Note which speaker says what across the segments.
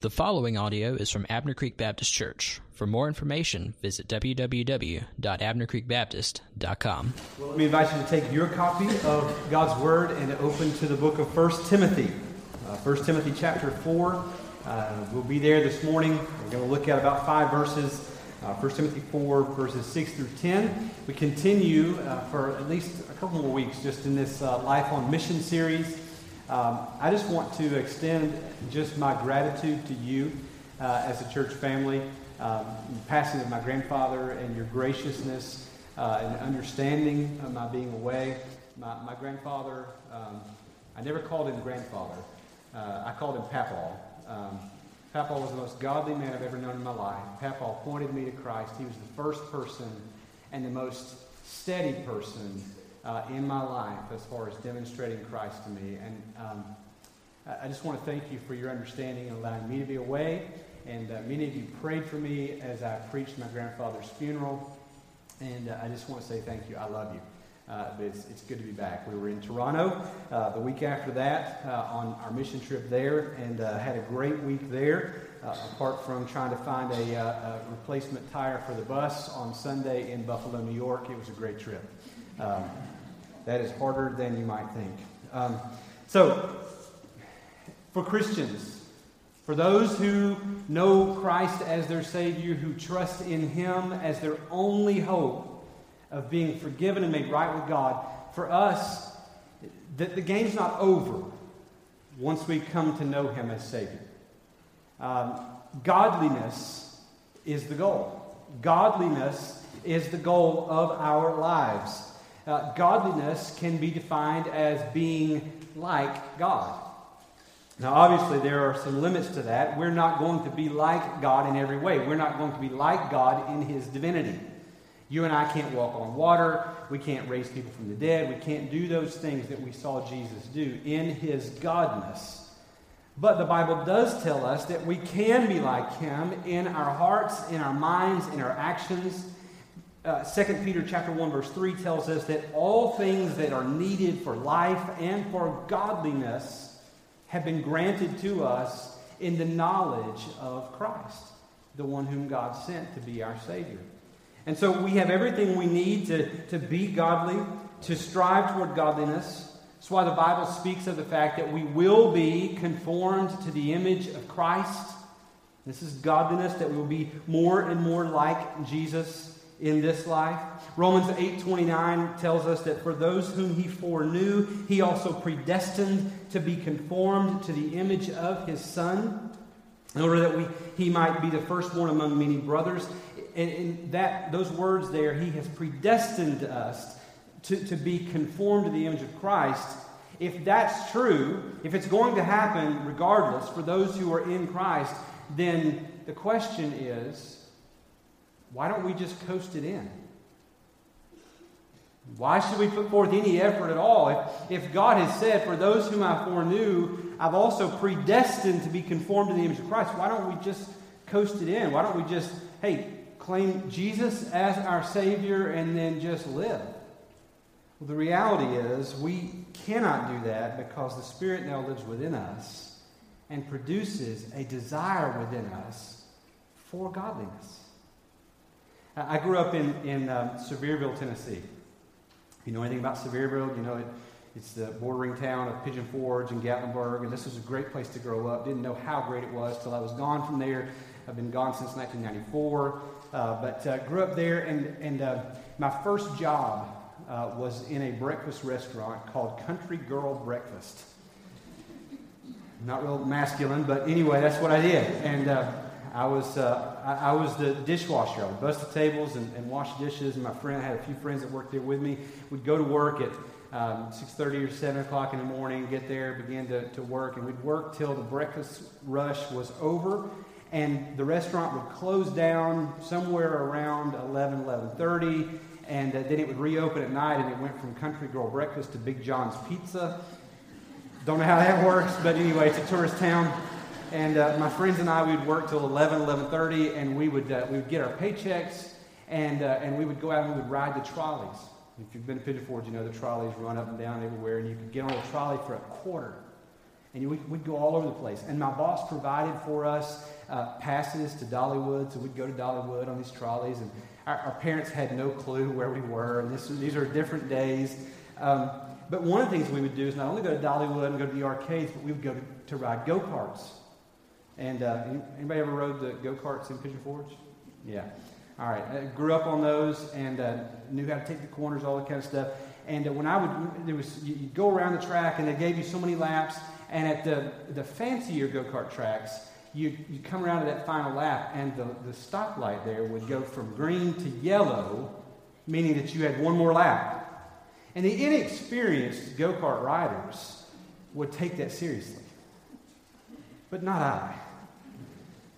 Speaker 1: The following audio is from Abner Creek Baptist Church. For more information, visit www.abnercreekbaptist.com.
Speaker 2: Well, let me invite you to take your copy of God's Word and open to the book of 1 Timothy. Uh, 1 Timothy chapter 4. Uh, we'll be there this morning. We're going to look at about five verses. Uh, 1 Timothy 4, verses 6 through 10. We continue uh, for at least a couple more weeks just in this uh, Life on Mission series. Um, I just want to extend just my gratitude to you uh, as a church family, um, passing of my grandfather and your graciousness uh, and understanding of my being away. My, my grandfather, um, I never called him grandfather. Uh, I called him Papaw. Um, Papaw was the most godly man I've ever known in my life. Papaw pointed me to Christ. He was the first person and the most steady person uh, in my life as far as demonstrating Christ to me. And um, I just want to thank you for your understanding and allowing me to be away. And uh, many of you prayed for me as I preached my grandfather's funeral. And uh, I just want to say thank you. I love you. Uh, it's, it's good to be back. We were in Toronto uh, the week after that uh, on our mission trip there and had a great week there. apart from trying to find a, a, replacement tire for the bus on Sunday in Buffalo, New York, it was a great trip. Um, that is harder than you might think. Um, so, for Christians, for those who know Christ as their Savior, who trust in Him as their only hope of being forgiven and made right with God, for us, the, the game's not over once we come to know Him as Savior. Um, godliness is the goal. Godliness is the goal of our lives uh, godliness can be defined as being like God. Now, obviously, there are some limits to that. We're not going to be like God in every way. We're not going to be like God in His divinity. You and I can't walk on water. We can't raise people from the dead. We can't do those things that we saw Jesus do in His Godness. But the Bible does tell us that we can be like Him in our hearts, in our minds, in our actions uh, 2 Peter chapter 1 verse 3 tells us that all things that are needed for life and for godliness have been granted to us in the knowledge of Christ, the one whom God sent to be our Savior. And so we have everything we need to, to be godly, to strive toward godliness. That's why the Bible speaks of the fact that we will be conformed to the image of Christ. This is godliness, that we will be more and more like Jesus in this life. Romans 8:29 tells us that for those whom he foreknew, he also predestined to be conformed to the image of his son, in order that we, he might be the firstborn among many brothers. And, and that those words there, he has predestined us to, to be conformed to the image of Christ. If that's true, if it's going to happen regardless for those who are in Christ, then the question is why don't we just coast it in? Why should we put forth any effort at all? If, if God has said, For those whom I foreknew, I've also predestined to be conformed to the image of Christ, why don't we just coast it in? Why don't we just, hey, claim Jesus as our Savior and then just live? Well, the reality is we cannot do that because the Spirit now lives within us and produces a desire within us for godliness. I grew up in, in um, Sevierville, Tennessee. If you know anything about Sevierville, you know it, it's the bordering town of Pigeon Forge and Gatlinburg, and this was a great place to grow up. Didn't know how great it was till I was gone from there. I've been gone since 1994, uh, but uh, grew up there, and, and uh, my first job uh, was in a breakfast restaurant called Country Girl Breakfast. Not real masculine, but anyway, that's what I did. And uh, I was, uh, I, I, was the dishwasher. I would bust the tables and, and, wash dishes. And my friend, I had a few friends that worked there with me. We'd go to work at um, 6.30 or 7 o'clock in the morning, get there, begin to, to work. And we'd work till the breakfast rush was over. And the restaurant would close down somewhere around 11, 11.30. And uh, then it would reopen at night, and it went from Country Girl Breakfast to Big John's Pizza. Don't know how that works, but anyway, it's a tourist town. And uh, my friends and I, we would work till 11, 11.30, and we would, uh, we would get our paychecks, and, uh, and we would go out and we would ride the trolleys. If you've been to Pigeon Forge, you know the trolleys run up and down everywhere, and you could get on a trolley for a quarter. And we'd, we'd go all over the place. And my boss provided for us uh, passes to Dollywood, so we'd go to Dollywood on these trolleys. And our, our parents had no clue where we were, and this, these are different days. Um, but one of the things we would do is not only go to Dollywood and go to the arcades, but we would go to, to ride go karts. And uh, anybody ever rode the go karts in Pigeon Forge? Yeah. All right. I grew up on those and uh, knew how to take the corners, all that kind of stuff. And uh, when I would, there was you, go around the track and they gave you so many laps. And at the the fancier go kart tracks, you you come around to that final lap, and the the stoplight there would go from green to yellow, meaning that you had one more lap. And the inexperienced go kart riders would take that seriously, but not I.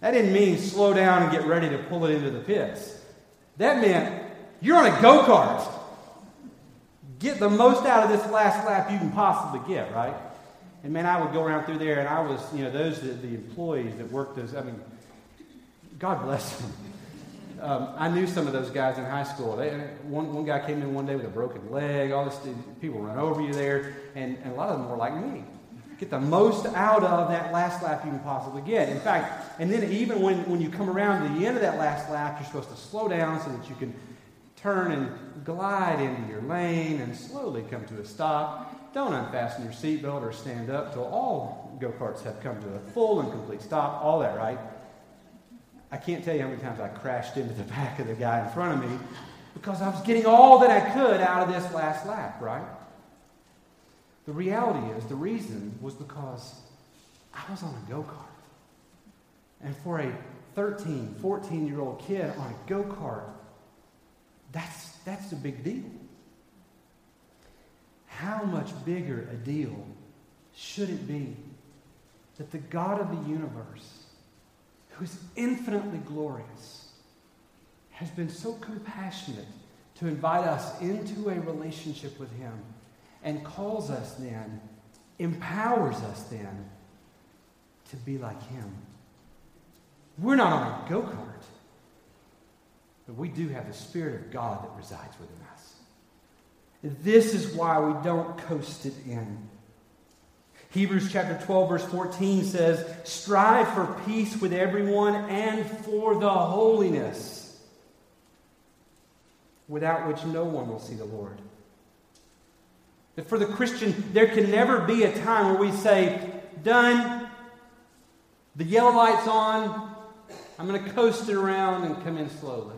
Speaker 2: That didn't mean slow down and get ready to pull it into the pits. That meant you're on a go kart. Get the most out of this last lap you can possibly get, right? And man, I would go around through there, and I was, you know, those the, the employees that worked those. I mean, God bless them. Um, I knew some of those guys in high school. They, one, one guy came in one day with a broken leg. All this people run over you there, and, and a lot of them were like me get the most out of that last lap you can possibly get. In fact, and then even when, when you come around to the end of that last lap, you're supposed to slow down so that you can turn and glide into your lane and slowly come to a stop. Don't unfasten your seatbelt or stand up till all go karts have come to a full and complete stop. All that, right? I can't tell you how many times I crashed into the back of the guy in front of me because I was getting all that I could out of this last lap, right? The reality is, the reason was because I was on a go kart. And for a 13, 14 year old kid on a go kart, that's, that's a big deal. How much bigger a deal should it be that the God of the universe, who is infinitely glorious, has been so compassionate to invite us into a relationship with Him? And calls us then, empowers us then to be like Him. We're not on a go kart, but we do have the Spirit of God that resides within us. This is why we don't coast it in. Hebrews chapter 12, verse 14 says, Strive for peace with everyone and for the holiness, without which no one will see the Lord. That for the Christian, there can never be a time where we say, done, the yellow light's on, I'm going to coast it around and come in slowly.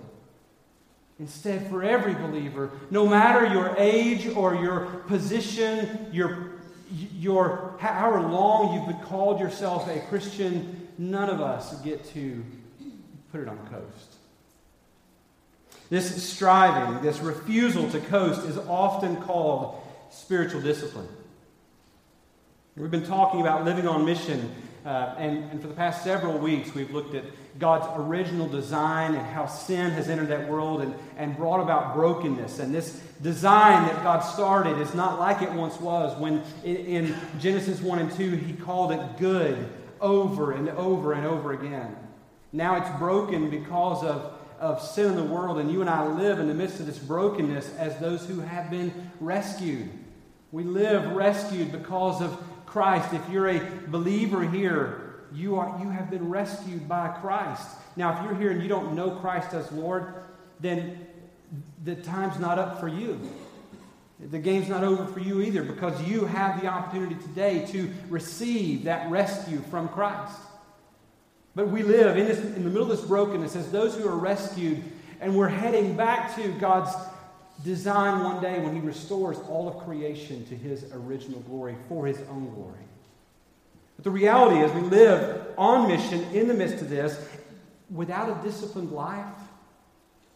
Speaker 2: Instead, for every believer, no matter your age or your position, your, your however long you've been called yourself a Christian, none of us get to put it on coast. This striving, this refusal to coast is often called spiritual discipline. We've been talking about living on mission, uh, and, and for the past several weeks, we've looked at God's original design and how sin has entered that world and, and brought about brokenness. And this design that God started is not like it once was when in, in Genesis 1 and 2, He called it good over and over and over again. Now it's broken because of of sin in the world, and you and I live in the midst of this brokenness as those who have been rescued. We live rescued because of Christ. If you're a believer here, you, are, you have been rescued by Christ. Now, if you're here and you don't know Christ as Lord, then the time's not up for you. The game's not over for you either because you have the opportunity today to receive that rescue from Christ. But we live in, this, in the middle of this brokenness as those who are rescued, and we're heading back to God's design one day when He restores all of creation to His original glory for His own glory. But the reality is, we live on mission in the midst of this without a disciplined life,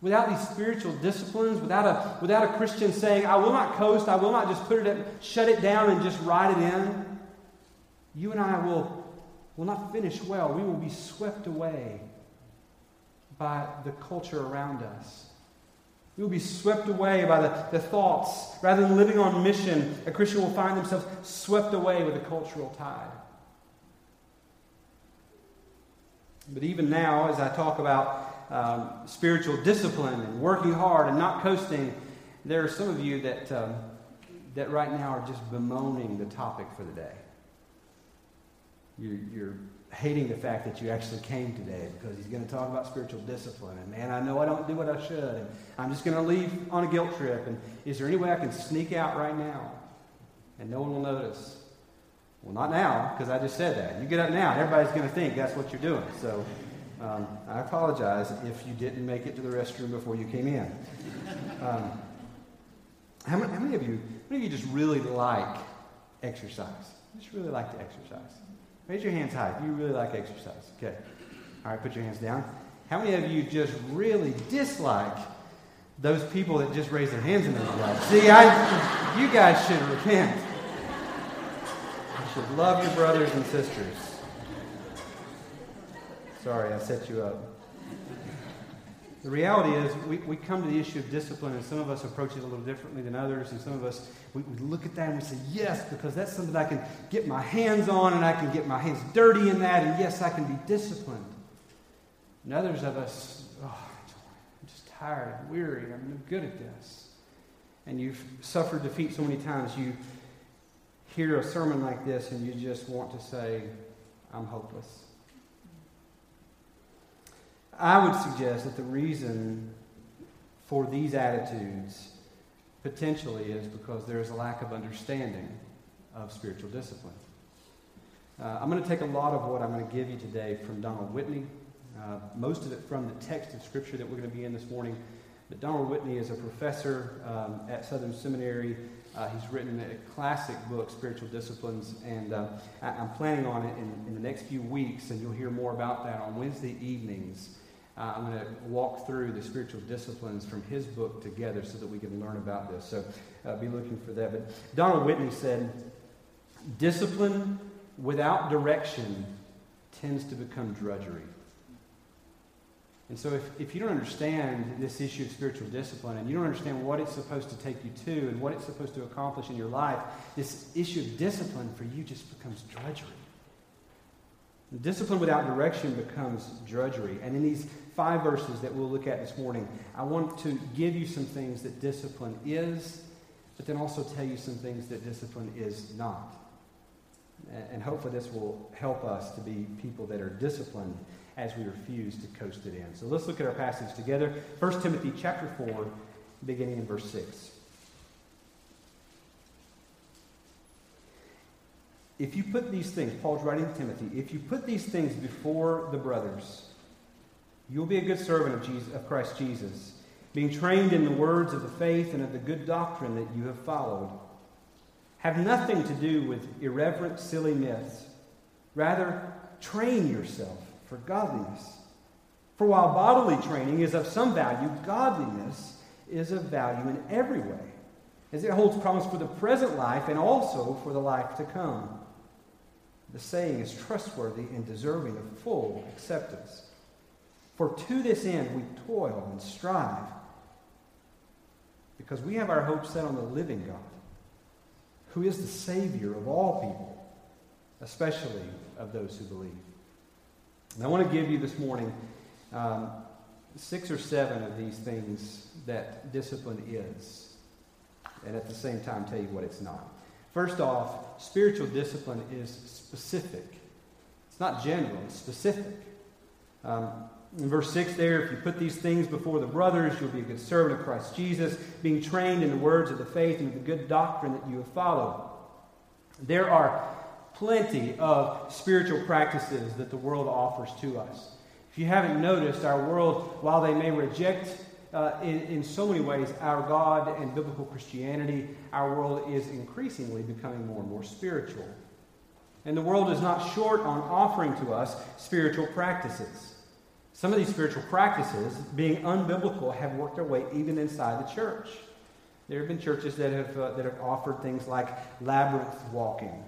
Speaker 2: without these spiritual disciplines, without a, without a Christian saying, I will not coast, I will not just put it, at, shut it down and just ride it in. You and I will will not finish well. We will be swept away by the culture around us. We will be swept away by the, the thoughts. Rather than living on mission, a Christian will find themselves swept away with the cultural tide. But even now, as I talk about um, spiritual discipline and working hard and not coasting, there are some of you that, um, that right now are just bemoaning the topic for the day. you're, you're hating the fact that you actually came today because he's going to talk about spiritual discipline. And man, I know I don't do what I should. And I'm just going to leave on a guilt trip. And is there any way I can sneak out right now and no one will notice? Well, not now because I just said that. You get up now, everybody's going to think that's what you're doing. So um, I apologize if you didn't make it to the restroom before you came in. Um, how, many, how many of you, how many of you just really like exercise? Just really like to exercise. Raise your hands high if you really like exercise. Okay. All right, put your hands down. How many of you just really dislike those people that just raise their hands in their life? See, I, you guys should repent. You should love your brothers and sisters. Sorry, I set you up. The reality is, we, we come to the issue of discipline, and some of us approach it a little differently than others, and some of us, we, we look at that and we say, yes, because that's something I can get my hands on, and I can get my hands dirty in that, and yes, I can be disciplined. And others of us, oh, I'm just tired, I'm weary, I'm no good at this. And you've suffered defeat so many times, you hear a sermon like this, and you just want to say, I'm hopeless. I would suggest that the reason for these attitudes potentially is because there is a lack of understanding of spiritual discipline. Uh, I'm going to take a lot of what I'm going to give you today from Donald Whitney, uh, most of it from the text of Scripture that we're going to be in this morning. But Donald Whitney is a professor um, at Southern Seminary. Uh, he's written a classic book, Spiritual Disciplines, and uh, I, am planning on it in, in the next few weeks, and you'll hear more about that on Wednesday evenings. Uh, I'm going to walk through the spiritual disciplines from his book together so that we can learn about this. So uh, be looking for that. But Donald Whitney said, Discipline without direction tends to become drudgery. And so, if, if you don't understand this issue of spiritual discipline and you don't understand what it's supposed to take you to and what it's supposed to accomplish in your life, this issue of discipline for you just becomes drudgery. Discipline without direction becomes drudgery. And in these five verses that we'll look at this morning, I want to give you some things that discipline is, but then also tell you some things that discipline is not. And hopefully, this will help us to be people that are disciplined as we refuse to coast it in. So let's look at our passage together. 1 Timothy chapter 4, beginning in verse 6. If you put these things, Paul's writing to Timothy, if you put these things before the brothers, you'll be a good servant of, Jesus, of Christ Jesus, being trained in the words of the faith and of the good doctrine that you have followed. Have nothing to do with irreverent, silly myths. Rather, train yourself for godliness. For while bodily training is of some value, godliness is of value in every way, as it holds promise for the present life and also for the life to come. The saying is trustworthy and deserving of full acceptance. For to this end we toil and strive, because we have our hope set on the living God, who is the Savior of all people, especially of those who believe. And I want to give you this morning um, six or seven of these things that discipline is, and at the same time tell you what it's not. First off, spiritual discipline is specific. It's not general, it's specific. Um, in verse 6 there, if you put these things before the brothers, you'll be a good servant of Christ Jesus, being trained in the words of the faith and the good doctrine that you have followed. There are plenty of spiritual practices that the world offers to us. If you haven't noticed, our world, while they may reject uh, in, in so many ways our God and biblical Christianity, our world is increasingly becoming more and more spiritual. And the world is not short on offering to us spiritual practices. Some of these spiritual practices, being unbiblical, have worked their way even inside the church. There have been churches that have, uh, that have offered things like labyrinth walking,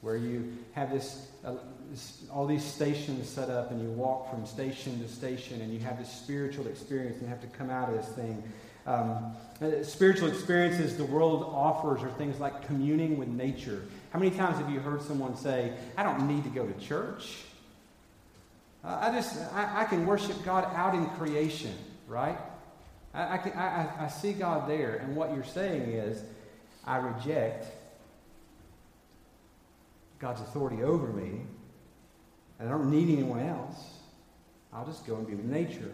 Speaker 2: where you have this, uh, this, all these stations set up and you walk from station to station and you have this spiritual experience and you have to come out of this thing. Um, uh, spiritual experiences the world offers are things like communing with nature. How many times have you heard someone say, I don't need to go to church? Uh, I just, I, I, can worship God out in creation, right? I, I, can, I, I see God there, and what you're saying is, I reject God's authority over me, and I don't need anyone else. I'll just go and be with nature.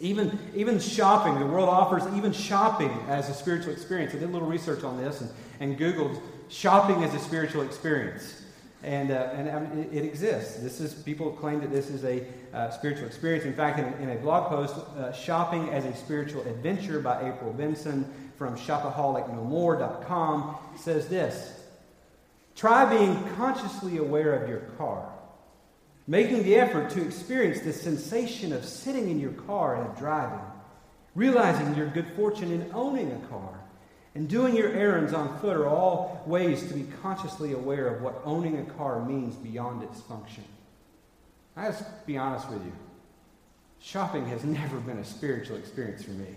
Speaker 2: Even, even shopping, the world offers even shopping as a spiritual experience. I did a little research on this and, and Googled shopping as a spiritual experience. And, uh, and um, it, it, exists. This is people claim that this is a uh, spiritual experience. In fact, in, in a blog post, uh, "Shopping as a Spiritual Adventure" by April Benson from ShopaholicNoMore.com says this: Try being consciously aware of your car, making the effort to experience the sensation of sitting in your car and driving, realizing your good fortune in owning a car and doing your errands on foot are all ways to be consciously aware of what owning a car means beyond its function. I just be honest with you. Shopping has never been a spiritual experience for me.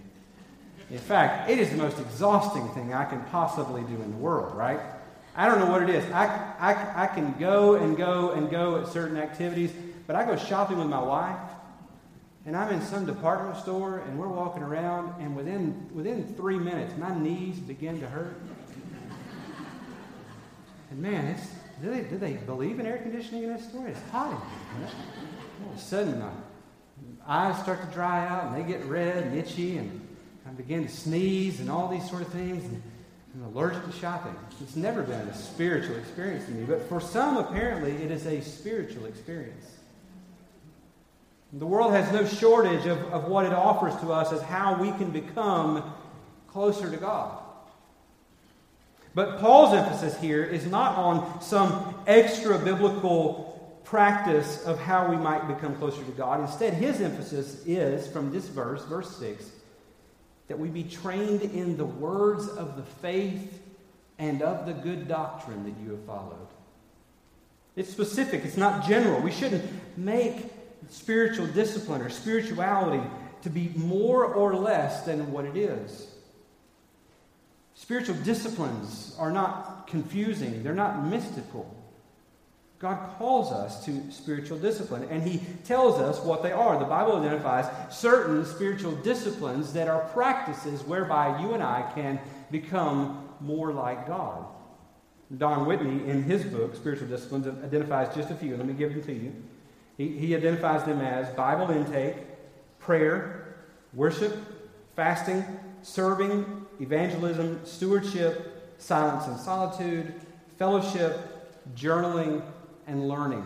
Speaker 2: In fact, it is the most exhausting thing I can possibly do in the world, right? I don't know what it is. I, I, I can go and go and go at certain activities, but I go shopping with my wife, and I'm in some department store and we're walking around, and within, within three minutes, my knees begin to hurt. and man, it's, do, they, do they believe in air conditioning in this store? It's hot in here. All of a sudden, my eyes start to dry out and they get red and itchy, and I begin to sneeze and all these sort of things. And I'm allergic to shopping. It's never been a spiritual experience to me, but for some, apparently, it is a spiritual experience. The world has no shortage of, of what it offers to us as how we can become closer to God. But Paul's emphasis here is not on some extra biblical practice of how we might become closer to God. Instead, his emphasis is from this verse, verse 6, that we be trained in the words of the faith and of the good doctrine that you have followed. It's specific, it's not general. We shouldn't make spiritual discipline or spirituality to be more or less than what it is. Spiritual disciplines are not confusing, they're not mystical. God calls us to spiritual discipline, and He tells us what they are. The Bible identifies certain spiritual disciplines that are practices whereby you and I can become more like God. Don Whitney, in his book, Spiritual Disciplines, identifies just a few. Let me give them to you. He, he identifies them as Bible intake, prayer, worship, fasting, serving, evangelism, stewardship, silence and solitude, fellowship, journaling, and learning.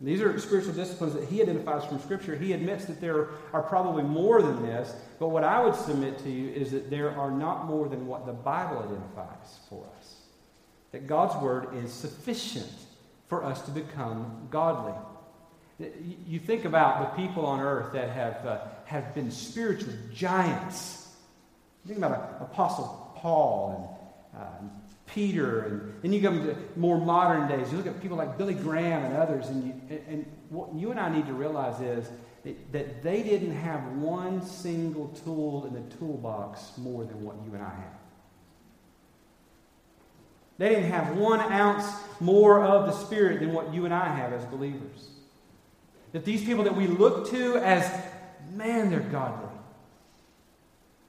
Speaker 2: These are spiritual disciplines that he identifies from Scripture. He admits that there are probably more than this, but what I would submit to you is that there are not more than what the Bible identifies for us. That God's Word is sufficient for us to become godly. You think about the people on earth that have, uh, have been spiritual giants. Think about Apostle Paul and uh, Peter, and then you come to more modern days. You look at people like Billy Graham and others, and, you, and, what you and I need to realize is that, that they didn't have one single tool in the toolbox more than what you and I have. They didn't have one ounce more of the Spirit than what you and I have as believers. That these people that we look to as, man, they're godly.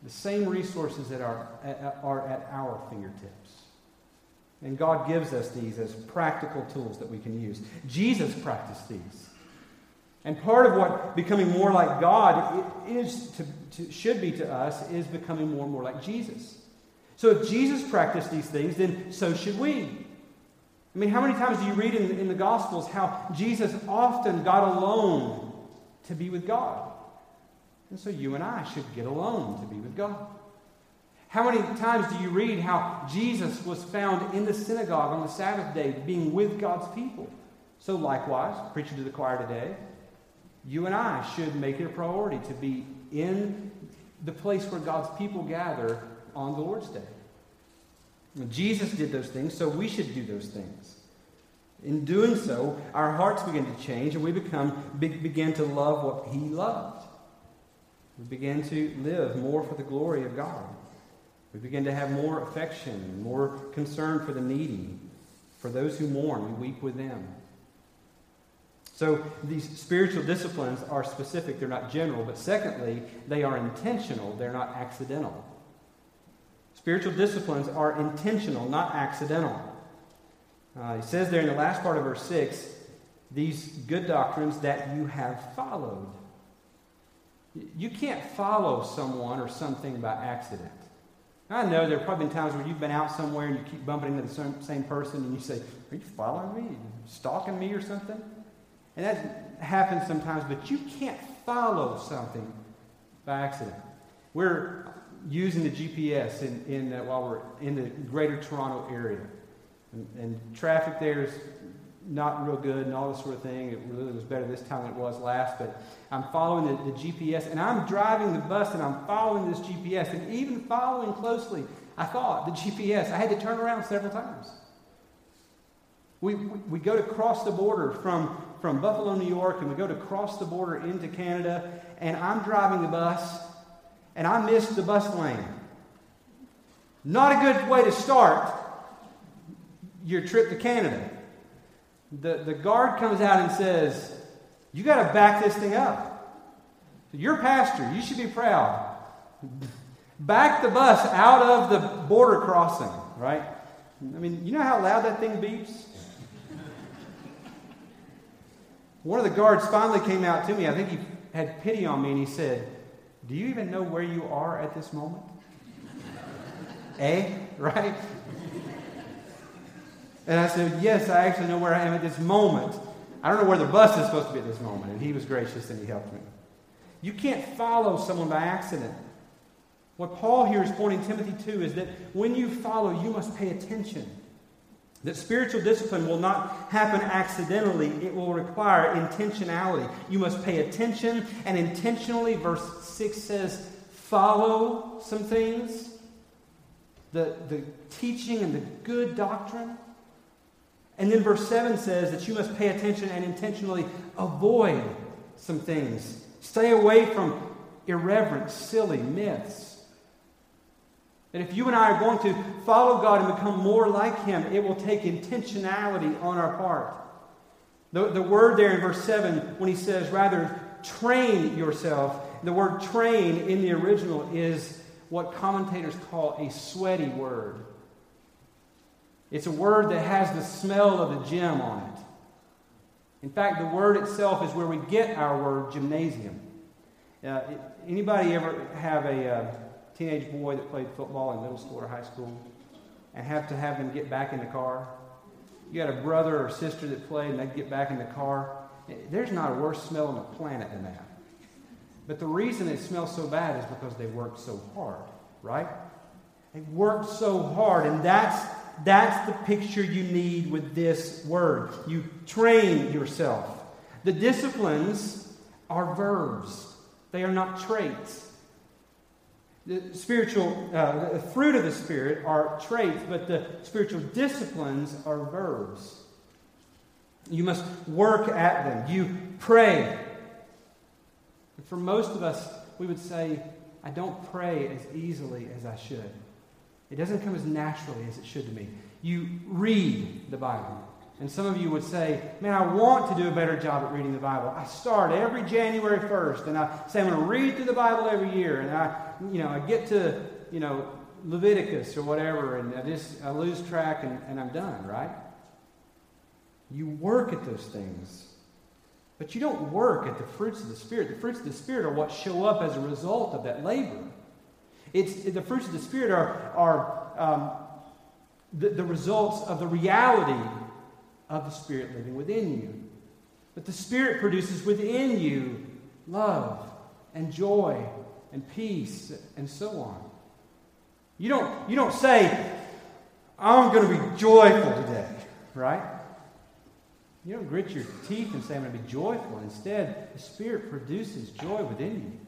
Speaker 2: The same resources that are, are at our fingertips. And God gives us these as practical tools that we can use. Jesus practiced these. And part of what becoming more like God is to, to, should be to us is becoming more and more like Jesus. So if Jesus practiced these things, then so should we. I mean, how many times do you read in, in the Gospels how Jesus often got alone to be with God? And so you and I should get alone to be with God. How many times do you read how Jesus was found in the synagogue on the Sabbath day being with God's people? So, likewise, preaching to the choir today, you and I should make it a priority to be in the place where God's people gather on the Lord's Day. Jesus did those things, so we should do those things. In doing so, our hearts begin to change and we become, begin to love what He loved. We begin to live more for the glory of God. We begin to have more affection, more concern for the needy, for those who mourn. We weep with them. So these spiritual disciplines are specific, they're not general, but secondly, they are intentional, they're not accidental. Spiritual disciplines are intentional, not accidental. Uh, he says there in the last part of verse 6 these good doctrines that you have followed. You can't follow someone or something by accident. I know there have probably been times where you've been out somewhere and you keep bumping into the same, same person and you say, Are you following me? Stalking me or something? And that happens sometimes, but you can't follow something by accident. We're using the GPS in, in uh, while we're in the greater Toronto area. And, and, traffic there is not real good and all this sort of thing. It really was better this time than it was last, but I'm following the, the GPS and I'm driving the bus and I'm following this GPS. And even following closely, I thought the GPS, I had to turn around several times. We, we, we go to cross the border from, from Buffalo, New York, and we go to cross the border into Canada, and I'm driving the bus, and I missed the bus lane. Not a good way to start your trip to Canada. The, the guard comes out and says, You got to back this thing up. You're pastor, you should be proud. Back the bus out of the border crossing, right? I mean, you know how loud that thing beeps? One of the guards finally came out to me. I think he had pity on me and he said, Do you even know where you are at this moment? eh? Right? And I said, Yes, I actually know where I am at this moment. I don't know where the bus is supposed to be at this moment. And he was gracious and he helped me. You can't follow someone by accident. What Paul here is pointing Timothy to is that when you follow, you must pay attention. That spiritual discipline will not happen accidentally, it will require intentionality. You must pay attention and intentionally, verse 6 says, follow some things. The, the teaching and the good doctrine. And then verse 7 says that you must pay attention and intentionally avoid some things. Stay away from irreverent, silly myths. That if you and I are going to follow God and become more like Him, it will take intentionality on our part. The, the word there in verse 7, when he says, rather, train yourself, the word train in the original is what commentators call a sweaty word. It's a word that has the smell of the gym on it. In fact, the word itself is where we get our word gymnasium. Uh, anybody ever have a. Uh, teenage boy that played football in middle school or high school and have to have them get back in the car. You got a brother or sister that played and they'd get back in the car. There's not a worse smell on the planet than that. But the reason it smells so bad is because they worked so hard, right? They worked so hard, and that's that's the picture you need with this word. You train yourself. The disciplines are verbs. They are not traits. The spiritual, uh, the fruit of the Spirit are traits, but the spiritual disciplines are verbs. You must work at them. You pray. for most of us, we would say, I don't pray as easily as I should. It doesn't come as naturally as it should to me. You read the Bible. And some of you would say, Man, I want to do a better job at reading the Bible. I start every January 1st, and I say, I'm going to read through the Bible every year. And I, you know, I get to, you know, Leviticus or whatever, and I just I lose track and, and I'm done, right? You work at those things. But you don't work at the fruits of the Spirit. The fruits of the Spirit are what show up as a result of that labor. It's, the fruits of the Spirit are, are um, the, the results of the reality of the Spirit living within you. But the Spirit produces within you love and joy and peace and so on. You don't, you don't say, I'm going to be joyful today, right? You don't grit your teeth and say, I'm going to be joyful. Instead, the Spirit produces joy within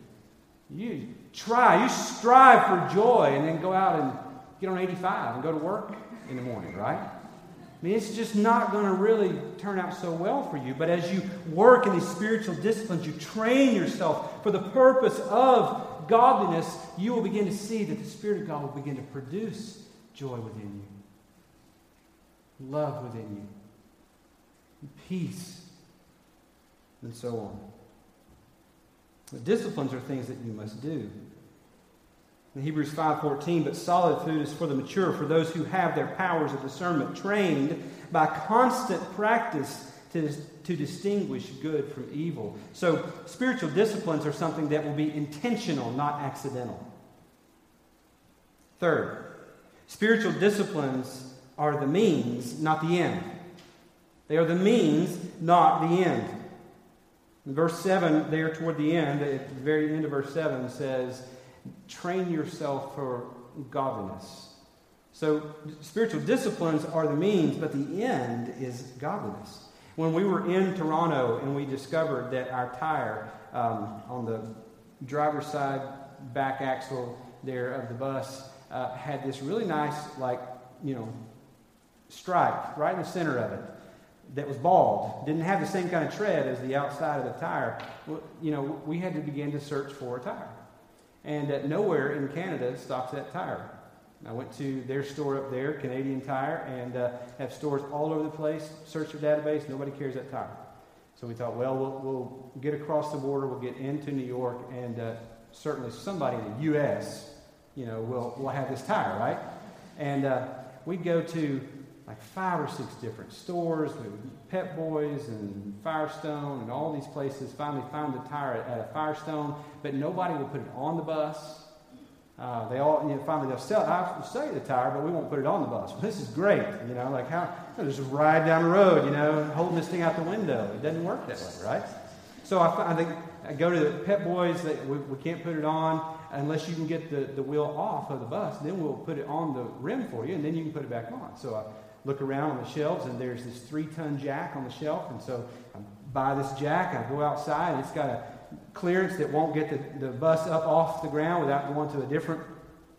Speaker 2: you. You try, you strive for joy, and then go out and get on 85 and go to work in the morning, right? I mean, it's just not going to really turn out so well for you. But as you work in these spiritual disciplines, you train yourself for the purpose of godliness, you will begin to see that the Spirit of God will begin to produce joy within you, love within you, peace, and so on. The disciplines are things that you must do. In Hebrews 5:14, but solid food is for the mature, for those who have their powers of discernment trained by constant practice to, to distinguish good from evil. So, spiritual disciplines are something that will be intentional, not accidental. Third, spiritual disciplines are the means, not the end. They are the means, not the end. Verse 7, there toward the end, at the very end of verse 7, says, Train yourself for godliness. So, spiritual disciplines are the means, but the end is godliness. When we were in Toronto and we discovered that our tire um, on the driver's side back axle there of the bus uh, had this really nice, like, you know, stripe right in the center of it that was bald, didn't have the same kind of tread as the outside of the tire, you know, we had to begin to search for a tire. And uh, nowhere in Canada stocks that tire. I went to their store up there, Canadian Tire, and uh, have stores all over the place. Search their database, nobody carries that tire. So we thought, well, we'll, we'll get across the border, we'll get into New York, and uh, certainly somebody in the U.S., you know, will will have this tire, right? And uh, we'd go to like five or six different stores, Pep Boys and Firestone and all these places. Finally found the tire at, a Firestone, but nobody will put it on the bus. Uh, they all, you know, finally they'll sell, I'll sell you the tire, but we won't put it on the bus. Well, this is great, you know, like how, you know, just ride down the road, you know, holding this thing out the window. It doesn't work that way, right? So I, think I go to the Pep Boys, that we, we can't put it on unless you can get the, the wheel off of the bus. Then we'll put it on the rim for you, and then you can put it back on. So I look around on the shelves, and there's this three ton jack on the shelf. And so I buy this jack, I go outside, and it's got a clearance that won't get the, the bus up off the ground without going to a different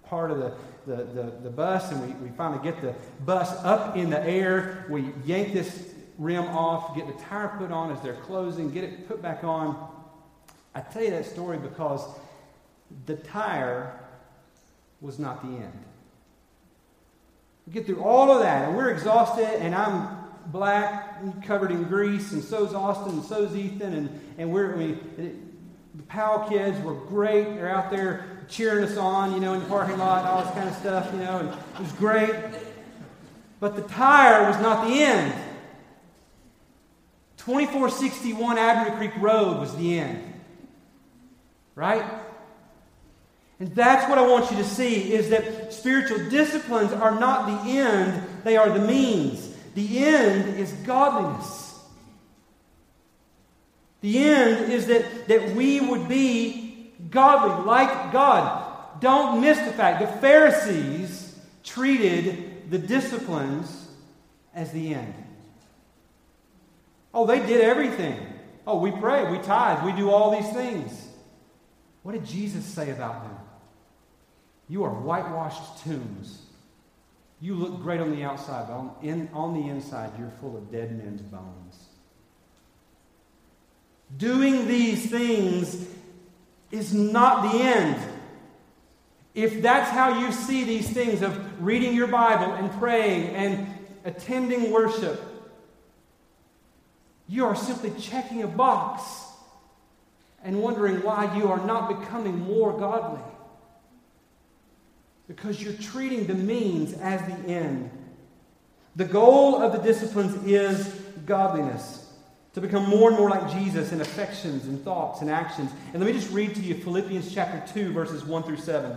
Speaker 2: part of the, the, the, the bus. And we, we finally get the bus up in the air. We yank this rim off, get the tire put on as they're closing, get it put back on. I tell you that story because the tire was not the end. Get through all of that, and we're exhausted, and I'm black, covered in grease, and so's Austin, and so's Ethan, and, and we're, we, the Powell kids were great. They're out there cheering us on, you know, in the parking lot, and all this kind of stuff, you know, and it was great. But the tire was not the end. 2461 Abner Creek Road was the end. Right? And that's what I want you to see is that spiritual disciplines are not the end, they are the means. The end is godliness. The end is that, that we would be godly, like God. Don't miss the fact the Pharisees treated the disciplines as the end. Oh, they did everything. Oh, we pray, we tithe, we do all these things. What did Jesus say about them? You are whitewashed tombs. You look great on the outside, but on, in, on the inside, you're full of dead men's bones. Doing these things is not the end. If that's how you see these things of reading your Bible and praying and attending worship, you are simply checking a box and wondering why you are not becoming more godly because you're treating the means as the end. The goal of the disciplines is godliness, to become more and more like Jesus in affections and thoughts and actions. And let me just read to you Philippians chapter 2, verses 1 through 7.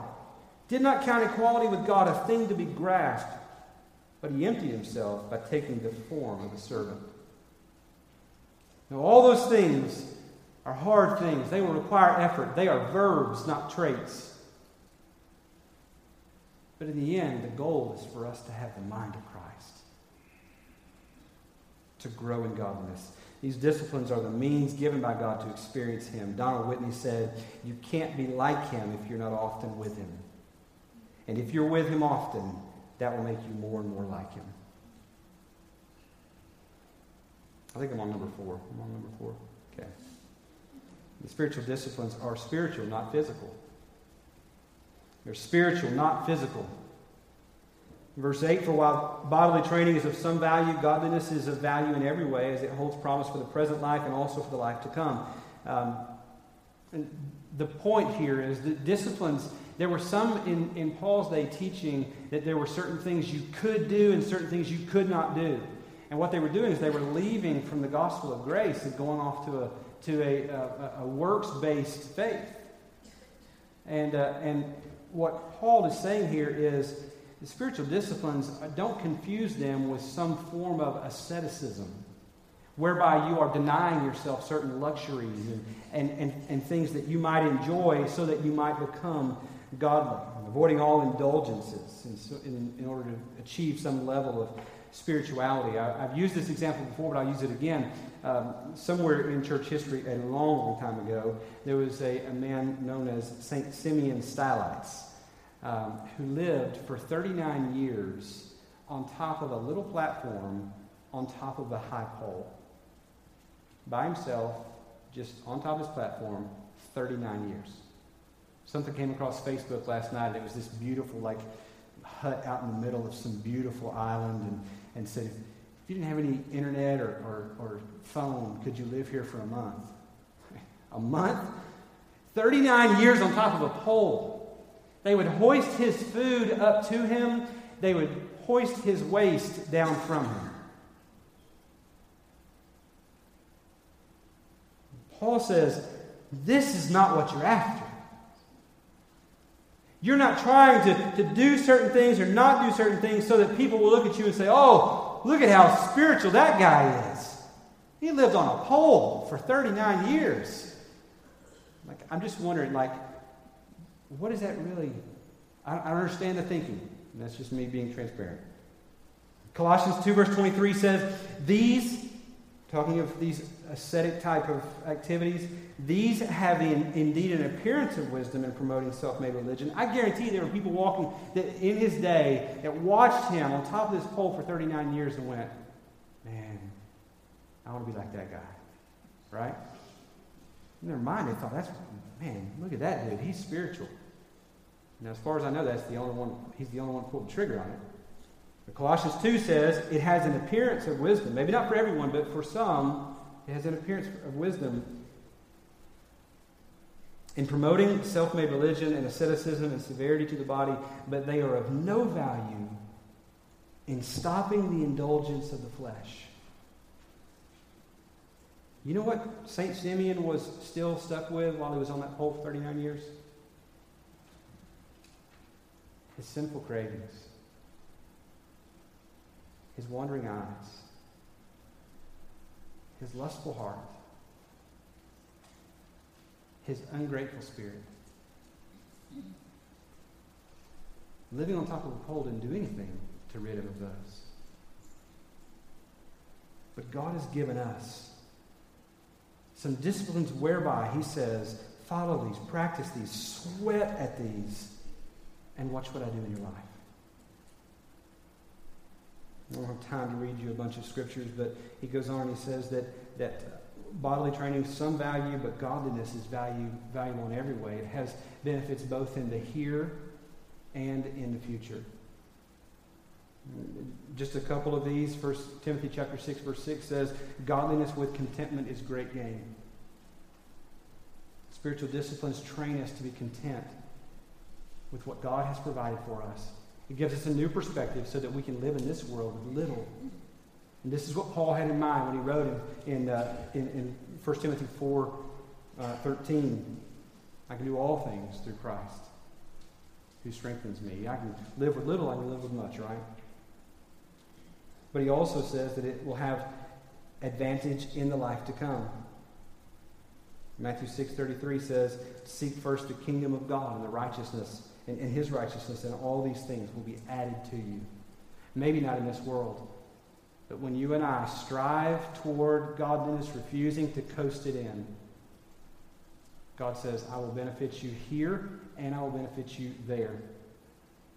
Speaker 2: did not count equality with God a thing to be grasped, but he emptied himself by taking the form of a servant. Now, all those things are hard things. They will require effort. They are verbs, not traits. But in the end, the goal is for us to have the mind of Christ, to grow in godliness. These disciplines are the means given by God to experience Him. Donald Whitney said, You can't be like Him if you're not often with Him. And if you're with him often, that will make you more and more like him. I think I'm on number four. I'm on number four. Okay. The spiritual disciplines are spiritual, not physical. They're spiritual, not physical. Verse 8 For while bodily training is of some value, godliness is of value in every way, as it holds promise for the present life and also for the life to come. Um, and the point here is that disciplines, there were some in, in Paul's day teaching that there were certain things you could do and certain things you could not do. And what they were doing is they were leaving from the gospel of grace and going off to a, to a, a, a works based faith. And, uh, and what Paul is saying here is the spiritual disciplines, don't confuse them with some form of asceticism, whereby you are denying yourself certain luxuries and, and, and, and things that you might enjoy so that you might become godly, avoiding all indulgences in, in, in order to achieve some level of spirituality. I, have used this example before, but I'll use it again. Um, somewhere in church history, a long, long time ago, there was a, a man known as St. Simeon Stylites um, who lived for 39 years on top of a little platform on top of a high pole. By himself, just on top of his platform, 39 years. Something came across Facebook last night, and it was this beautiful, like, hut out in the middle of some beautiful island, and, and said, if you didn't have any internet or, or, or phone, could you live here for a month? a month? 39 years on top of a pole. They would hoist his food up to him, they would hoist his waste down from him. Paul says, This is not what you're after. You're not trying to, to do certain things or not do certain things so that people will look at you and say, Oh, look at how spiritual that guy is. He lived on a pole for 39 years. Like, I'm just wondering, like, what is that really? I, I understand the thinking. that's just me being transparent. Colossians 2, verse 23 says, These, talking of these ascetic type of activities, these have in, indeed an appearance of wisdom in promoting self made religion. I guarantee there were people walking that in his day that watched him on top of this pole for 39 years and went, Man, I want to be like that guy. Right? In their mind, they thought, That's, man, look at that dude. He's spiritual. Now, as far as I know, that's the only one, he's the only one pulled the trigger on it. But Colossians 2 says it has an appearance of wisdom. Maybe not for everyone, but for some, it has an appearance of wisdom in promoting self made religion and asceticism and severity to the body, but they are of no value in stopping the indulgence of the flesh. You know what St. Simeon was still stuck with while he was on that pole for 39 years? his sinful cravings, his wandering eyes, his lustful heart, his ungrateful spirit. Living on top of a pole didn't do anything to rid him of those. But God has given us some disciplines whereby He says, follow these, practice these, sweat at these, and watch what I do in your life. I don't have time to read you a bunch of scriptures, but he goes on and he says that, that bodily training some value, but godliness is value, valuable in every way. It has benefits both in the here and in the future. Just a couple of these. First Timothy chapter 6, verse 6 says, Godliness with contentment is great gain. Spiritual disciplines train us to be content with what God has provided for us. It gives us a new perspective so that we can live in this world with little. And this is what Paul had in mind when he wrote in, in, uh, in, in 1 Timothy 4 uh, 13. I can do all things through Christ who strengthens me. I can live with little, I can live with much, right? But he also says that it will have advantage in the life to come. Matthew 6.33 says, Seek first the kingdom of God and the righteousness and, and his righteousness, and all these things will be added to you. Maybe not in this world, but when you and I strive toward godliness, refusing to coast it in, God says, I will benefit you here and I will benefit you there.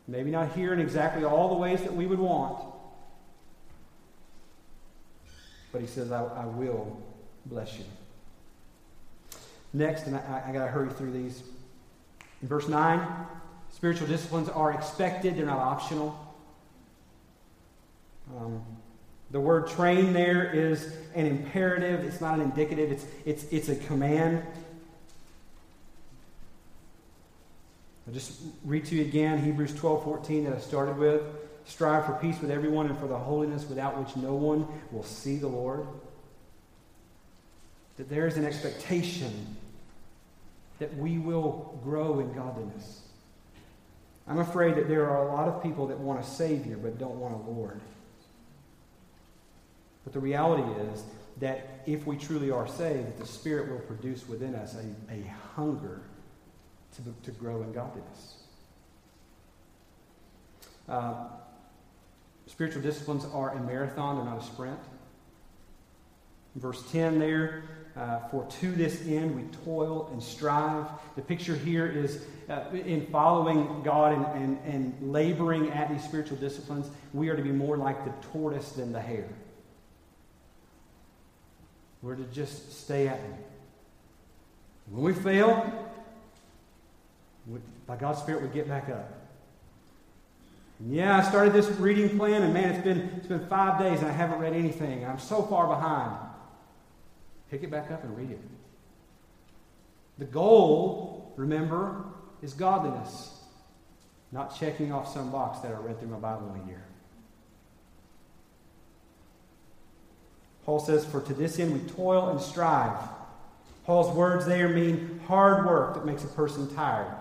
Speaker 2: Maybe not here in exactly all the ways that we would want, but he says, I, I will bless you. Next, and I, I got to hurry through these. In verse 9, spiritual disciplines are expected, they're not optional. Um, the word train there is an imperative, it's not an indicative, it's, it's, it's a command. I'll just read to you again Hebrews 12 14 that I started with. Strive for peace with everyone and for the holiness without which no one will see the Lord. That there is an expectation that we will grow in godliness. I'm afraid that there are a lot of people that want a Savior but don't want a Lord. But the reality is that if we truly are saved, the Spirit will produce within us a, a hunger to, to grow in godliness. Uh, spiritual disciplines are a marathon, they're not a sprint. Verse 10 there, uh, for to this end we toil and strive. The picture here is uh, in following God and, and, and laboring at these spiritual disciplines, we are to be more like the tortoise than the hare. We're to just stay at Him. When we fail, we, by God's Spirit, we get back up. And yeah, I started this reading plan, and man, it's been, it's been five days, and I haven't read anything. I'm so far behind. Pick it back up and read it. The goal, remember, is godliness, not checking off some box that I read through my Bible a year. Paul says, For to this end we toil and strive. Paul's words there mean hard work that makes a person tired.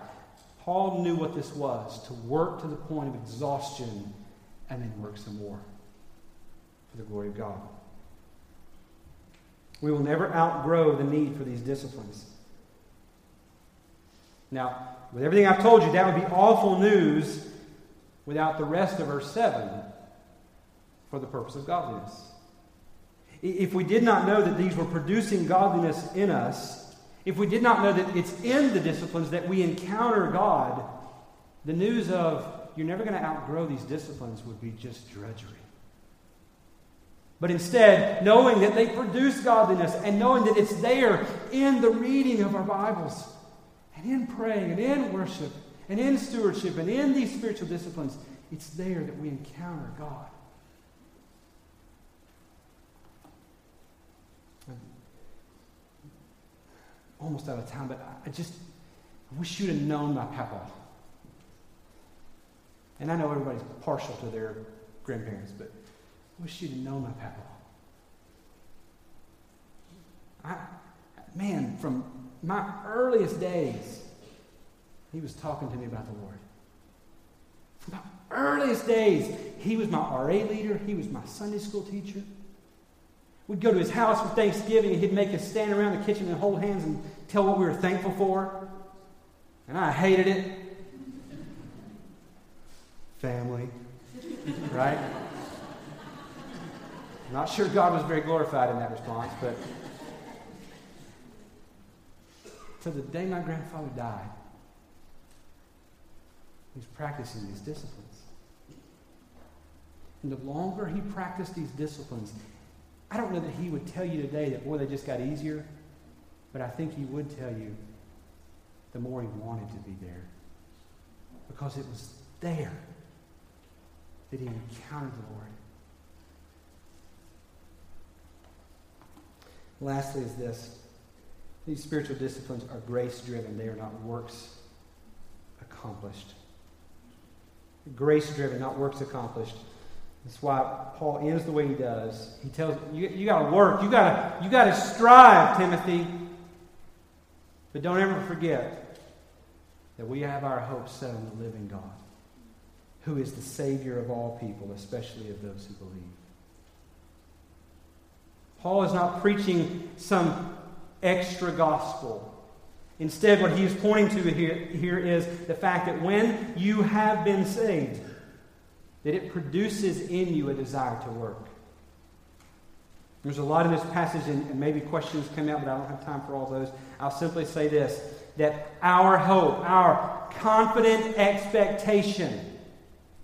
Speaker 2: Paul knew what this was to work to the point of exhaustion and then work some more for the glory of God. We will never outgrow the need for these disciplines. Now, with everything I've told you, that would be awful news without the rest of verse 7 for the purpose of godliness. If we did not know that these were producing godliness in us, if we did not know that it's in the disciplines that we encounter God, the news of you're never going to outgrow these disciplines would be just drudgery. But instead, knowing that they produce godliness and knowing that it's there in the reading of our Bibles and in praying and in worship and in stewardship and in these spiritual disciplines, it's there that we encounter God. almost out of time, but I just I wish you'd have known my papa. And I know everybody's partial to their grandparents, but wish you'd known my papa. I, man, from my earliest days, he was talking to me about the Lord. From my earliest days, he was my RA leader, he was my Sunday school teacher. We'd go to his house for Thanksgiving, and he'd make us stand around the kitchen and hold hands and tell what we were thankful for. And I hated it. Family, right? Not sure God was very glorified in that response, but to the day my grandfather died, he was practicing these disciplines. And the longer he practiced these disciplines, I don't know that he would tell you today that, boy, they just got easier, but I think he would tell you the more he wanted to be there. Because it was there that he encountered the Lord. Lastly, is this these spiritual disciplines are grace driven, they are not works accomplished. Grace driven, not works accomplished. That's why Paul ends the way he does. He tells you, you got to work. You got to you got to strive, Timothy. But don't ever forget that we have our hope set on the living God, who is the Savior of all people, especially of those who believe. Paul is not preaching some extra gospel. Instead, what he is pointing to here, here is the fact that when you have been saved, that it produces in you a desire to work. There's a lot in this passage, and, and maybe questions come out, but I don't have time for all those. I'll simply say this that our hope, our confident expectation,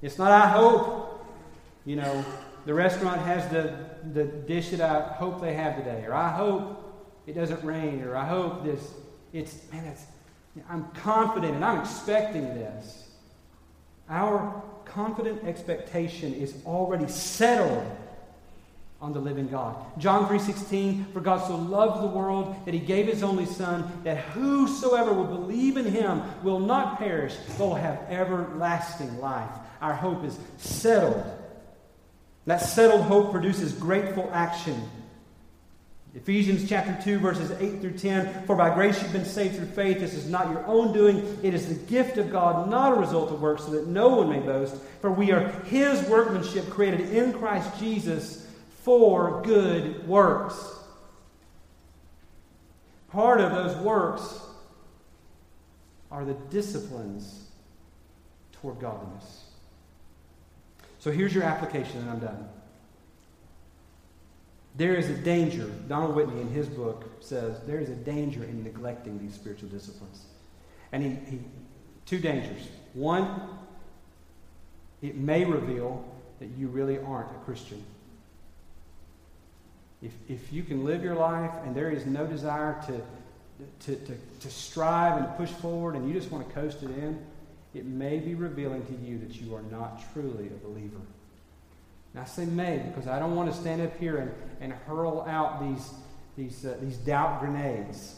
Speaker 2: it's not our hope, you know, the restaurant has the, the dish that I hope they have today, or I hope it doesn't rain, or I hope this. It's, man, it's, I'm confident and I'm expecting this. Our confident expectation is already settled on the living God. John 3:16 For God so loved the world that he gave his only son that whosoever will believe in him will not perish but will have everlasting life. Our hope is settled. That settled hope produces grateful action. Ephesians chapter 2 verses 8 through 10 For by grace you've been saved through faith this is not your own doing it is the gift of God not a result of works so that no one may boast for we are his workmanship created in Christ Jesus for good works. Part of those works are the disciplines toward godliness. So here's your application, and I'm done. There is a danger, Donald Whitney in his book says, there is a danger in neglecting these spiritual disciplines. And he, he two dangers. One, it may reveal that you really aren't a Christian. If, if you can live your life and there is no desire to, to, to, to strive and push forward and you just want to coast it in, it may be revealing to you that you are not truly a believer. And I say may because I don't want to stand up here and, and hurl out these, these, uh, these doubt grenades.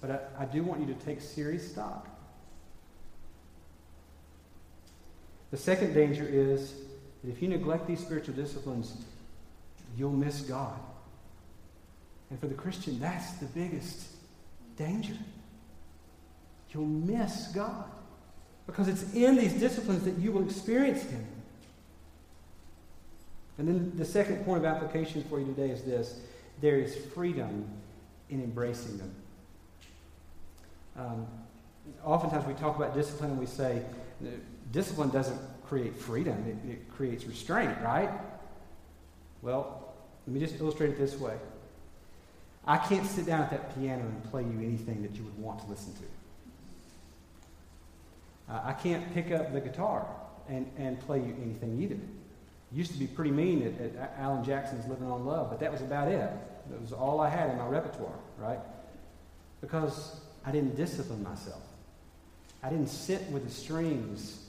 Speaker 2: But I, I do want you to take serious stock. The second danger is that if you neglect these spiritual disciplines, you'll miss God. And for the Christian, that's the biggest danger. You'll miss God. Because it's in these disciplines that you will experience Him. And then the second point of application for you today is this there is freedom in embracing them. Um, oftentimes we talk about discipline and we say discipline doesn't create freedom, it, it creates restraint, right? Well, let me just illustrate it this way. I can't sit down at that piano and play you anything that you would want to listen to. Uh, I can't pick up the guitar and, and play you anything either. Used to be pretty mean at, at Alan Jackson's Living on Love, but that was about it. That was all I had in my repertoire, right? Because I didn't discipline myself. I didn't sit with the strings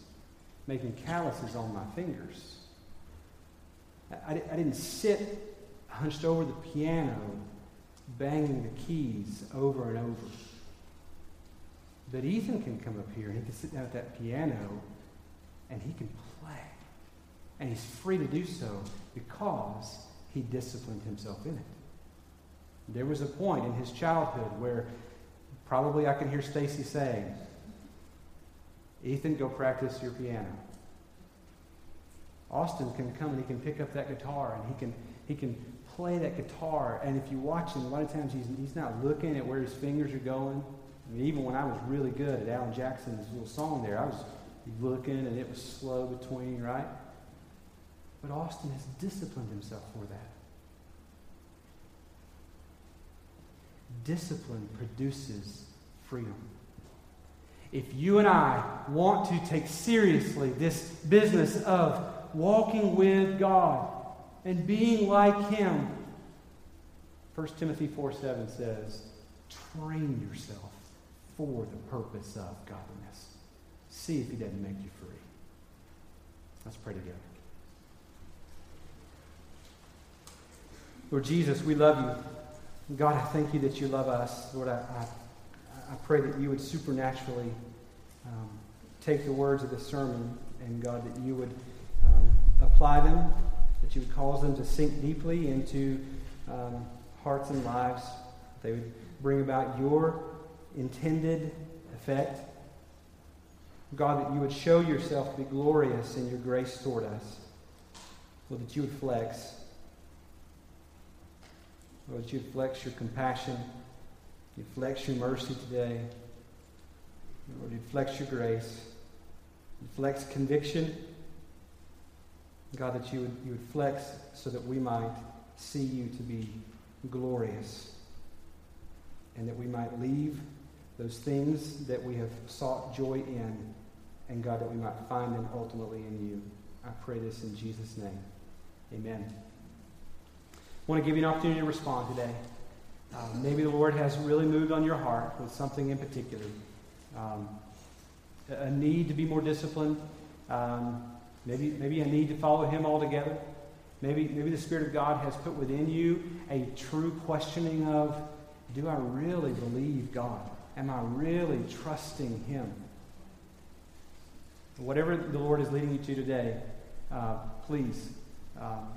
Speaker 2: making calluses on my fingers. I, I didn't sit hunched over the piano banging the keys over and over. But Ethan can come up here and he can sit down at that piano and he can play. And he's free to do so because he disciplined himself in it. There was a point in his childhood where probably I can hear Stacy saying, Ethan, go practice your piano. Austin can come and he can pick up that guitar and he can, he can play that guitar. And if you watch him, a lot of times he's, he's not looking at where his fingers are going. I mean, even when I was really good at Alan Jackson's little song there, I was looking and it was slow between, right? But Austin has disciplined himself for that. Discipline produces freedom. If you and I want to take seriously this business of walking with God and being like Him, 1 Timothy 4 7 says, train yourself for the purpose of godliness. See if he doesn't make you free. Let's pray together. Lord Jesus, we love you. God, I thank you that you love us. Lord, I, I, I pray that you would supernaturally um, take the words of this sermon and, God, that you would um, apply them, that you would cause them to sink deeply into um, hearts and lives. They would bring about your intended effect. God, that you would show yourself to be glorious in your grace toward us. Lord, that you would flex. Lord, that you would flex your compassion. You flex your mercy today. Lord, you flex your grace. You flex conviction. God, that you would, you would flex so that we might see you to be glorious and that we might leave those things that we have sought joy in, and God, that we might find them ultimately in you. I pray this in Jesus' name. Amen. I want to give you an opportunity to respond today. Uh, maybe the Lord has really moved on your heart with something in particular. Um, a need to be more disciplined. Um, maybe, maybe a need to follow Him altogether. Maybe, maybe the Spirit of God has put within you a true questioning of do I really believe God? Am I really trusting Him? Whatever the Lord is leading you to today, uh, please um,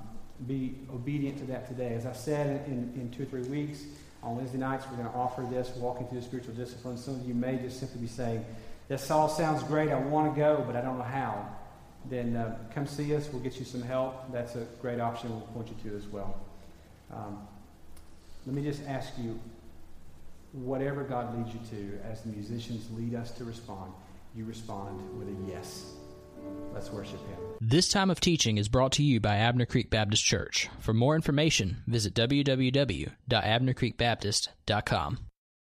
Speaker 2: be obedient to that today. As I said in, in two or three weeks, on Wednesday nights, we're going to offer this, walking through the spiritual discipline. Some of you may just simply be saying, This all sounds great. I want to go, but I don't know how. Then uh, come see us. We'll get you some help. That's a great option. We'll point you to as well. Um, let me just ask you whatever God leads you to, as the musicians lead us to respond, you respond with a yes. Let's worship Him.
Speaker 1: This time of teaching is brought to you by Abner Creek Baptist Church. For more information, visit www.abnercreekbaptist.com.